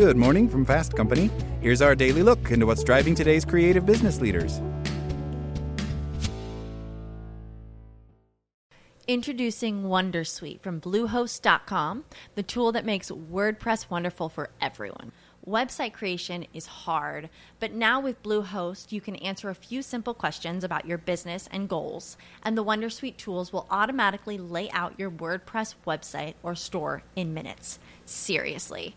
Good morning from Fast Company. Here's our daily look into what's driving today's creative business leaders. Introducing Wondersuite from Bluehost.com, the tool that makes WordPress wonderful for everyone. Website creation is hard, but now with Bluehost, you can answer a few simple questions about your business and goals, and the Wondersuite tools will automatically lay out your WordPress website or store in minutes. Seriously.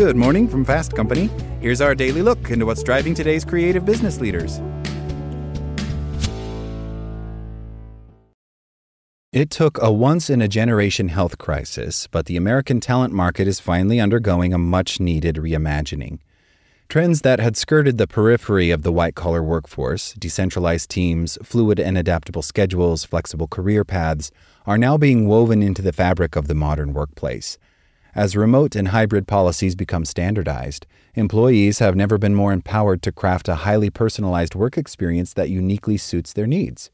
Good morning from Fast Company. Here's our daily look into what's driving today's creative business leaders. It took a once in a generation health crisis, but the American talent market is finally undergoing a much needed reimagining. Trends that had skirted the periphery of the white collar workforce, decentralized teams, fluid and adaptable schedules, flexible career paths, are now being woven into the fabric of the modern workplace. As remote and hybrid policies become standardized, employees have never been more empowered to craft a highly personalized work experience that uniquely suits their needs.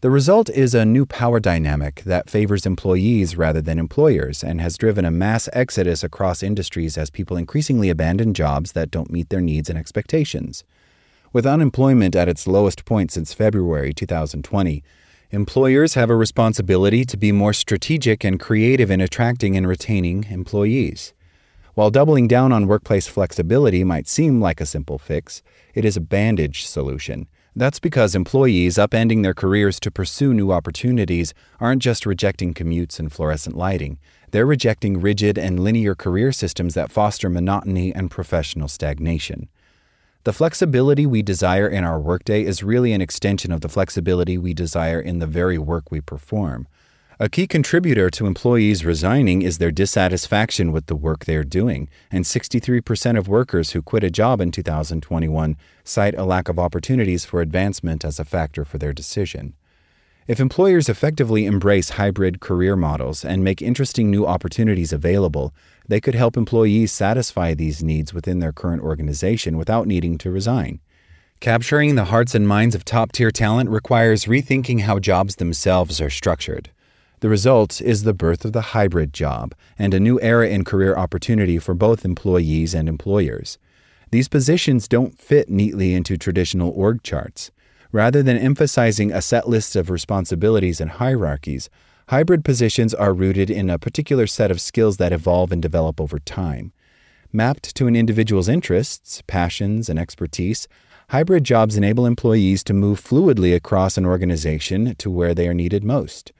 The result is a new power dynamic that favors employees rather than employers and has driven a mass exodus across industries as people increasingly abandon jobs that don't meet their needs and expectations. With unemployment at its lowest point since February 2020, Employers have a responsibility to be more strategic and creative in attracting and retaining employees. While doubling down on workplace flexibility might seem like a simple fix, it is a bandage solution. That's because employees upending their careers to pursue new opportunities aren't just rejecting commutes and fluorescent lighting. They're rejecting rigid and linear career systems that foster monotony and professional stagnation. The flexibility we desire in our workday is really an extension of the flexibility we desire in the very work we perform. A key contributor to employees resigning is their dissatisfaction with the work they are doing, and 63% of workers who quit a job in 2021 cite a lack of opportunities for advancement as a factor for their decision. If employers effectively embrace hybrid career models and make interesting new opportunities available, they could help employees satisfy these needs within their current organization without needing to resign. Capturing the hearts and minds of top tier talent requires rethinking how jobs themselves are structured. The result is the birth of the hybrid job and a new era in career opportunity for both employees and employers. These positions don't fit neatly into traditional org charts. Rather than emphasizing a set list of responsibilities and hierarchies, hybrid positions are rooted in a particular set of skills that evolve and develop over time. Mapped to an individual's interests, passions, and expertise, hybrid jobs enable employees to move fluidly across an organization to where they are needed most.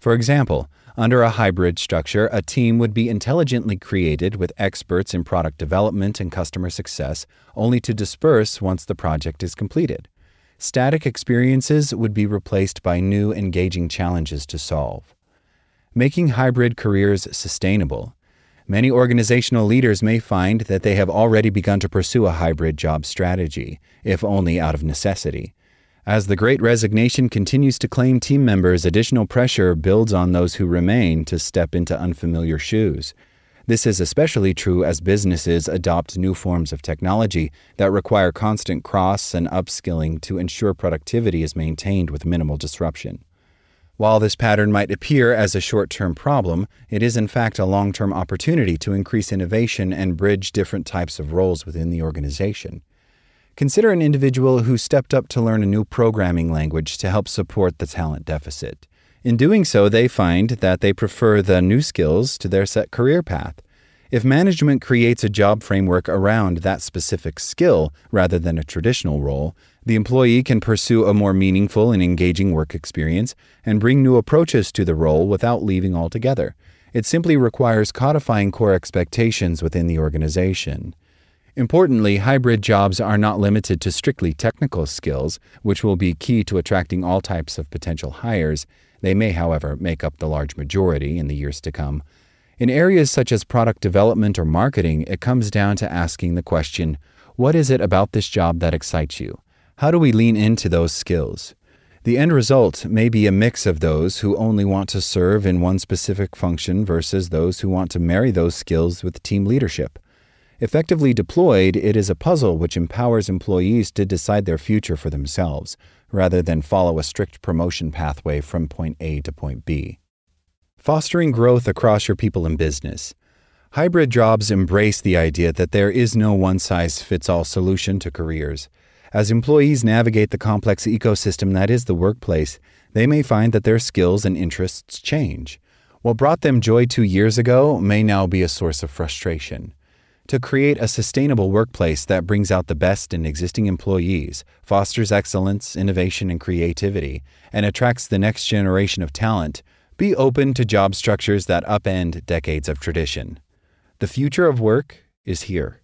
For example, under a hybrid structure, a team would be intelligently created with experts in product development and customer success, only to disperse once the project is completed. Static experiences would be replaced by new, engaging challenges to solve. Making hybrid careers sustainable. Many organizational leaders may find that they have already begun to pursue a hybrid job strategy, if only out of necessity. As the great resignation continues to claim team members, additional pressure builds on those who remain to step into unfamiliar shoes. This is especially true as businesses adopt new forms of technology that require constant cross and upskilling to ensure productivity is maintained with minimal disruption. While this pattern might appear as a short term problem, it is in fact a long term opportunity to increase innovation and bridge different types of roles within the organization. Consider an individual who stepped up to learn a new programming language to help support the talent deficit. In doing so, they find that they prefer the new skills to their set career path. If management creates a job framework around that specific skill rather than a traditional role, the employee can pursue a more meaningful and engaging work experience and bring new approaches to the role without leaving altogether. It simply requires codifying core expectations within the organization. Importantly, hybrid jobs are not limited to strictly technical skills, which will be key to attracting all types of potential hires. They may, however, make up the large majority in the years to come. In areas such as product development or marketing, it comes down to asking the question what is it about this job that excites you? How do we lean into those skills? The end result may be a mix of those who only want to serve in one specific function versus those who want to marry those skills with team leadership. Effectively deployed, it is a puzzle which empowers employees to decide their future for themselves, rather than follow a strict promotion pathway from point A to point B. Fostering growth across your people and business. Hybrid jobs embrace the idea that there is no one size fits all solution to careers. As employees navigate the complex ecosystem that is the workplace, they may find that their skills and interests change. What brought them joy two years ago may now be a source of frustration. To create a sustainable workplace that brings out the best in existing employees, fosters excellence, innovation, and creativity, and attracts the next generation of talent, be open to job structures that upend decades of tradition. The future of work is here.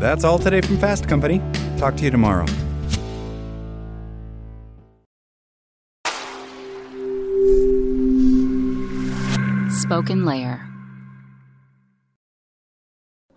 That's all today from Fast Company. Talk to you tomorrow. SpokenLayer.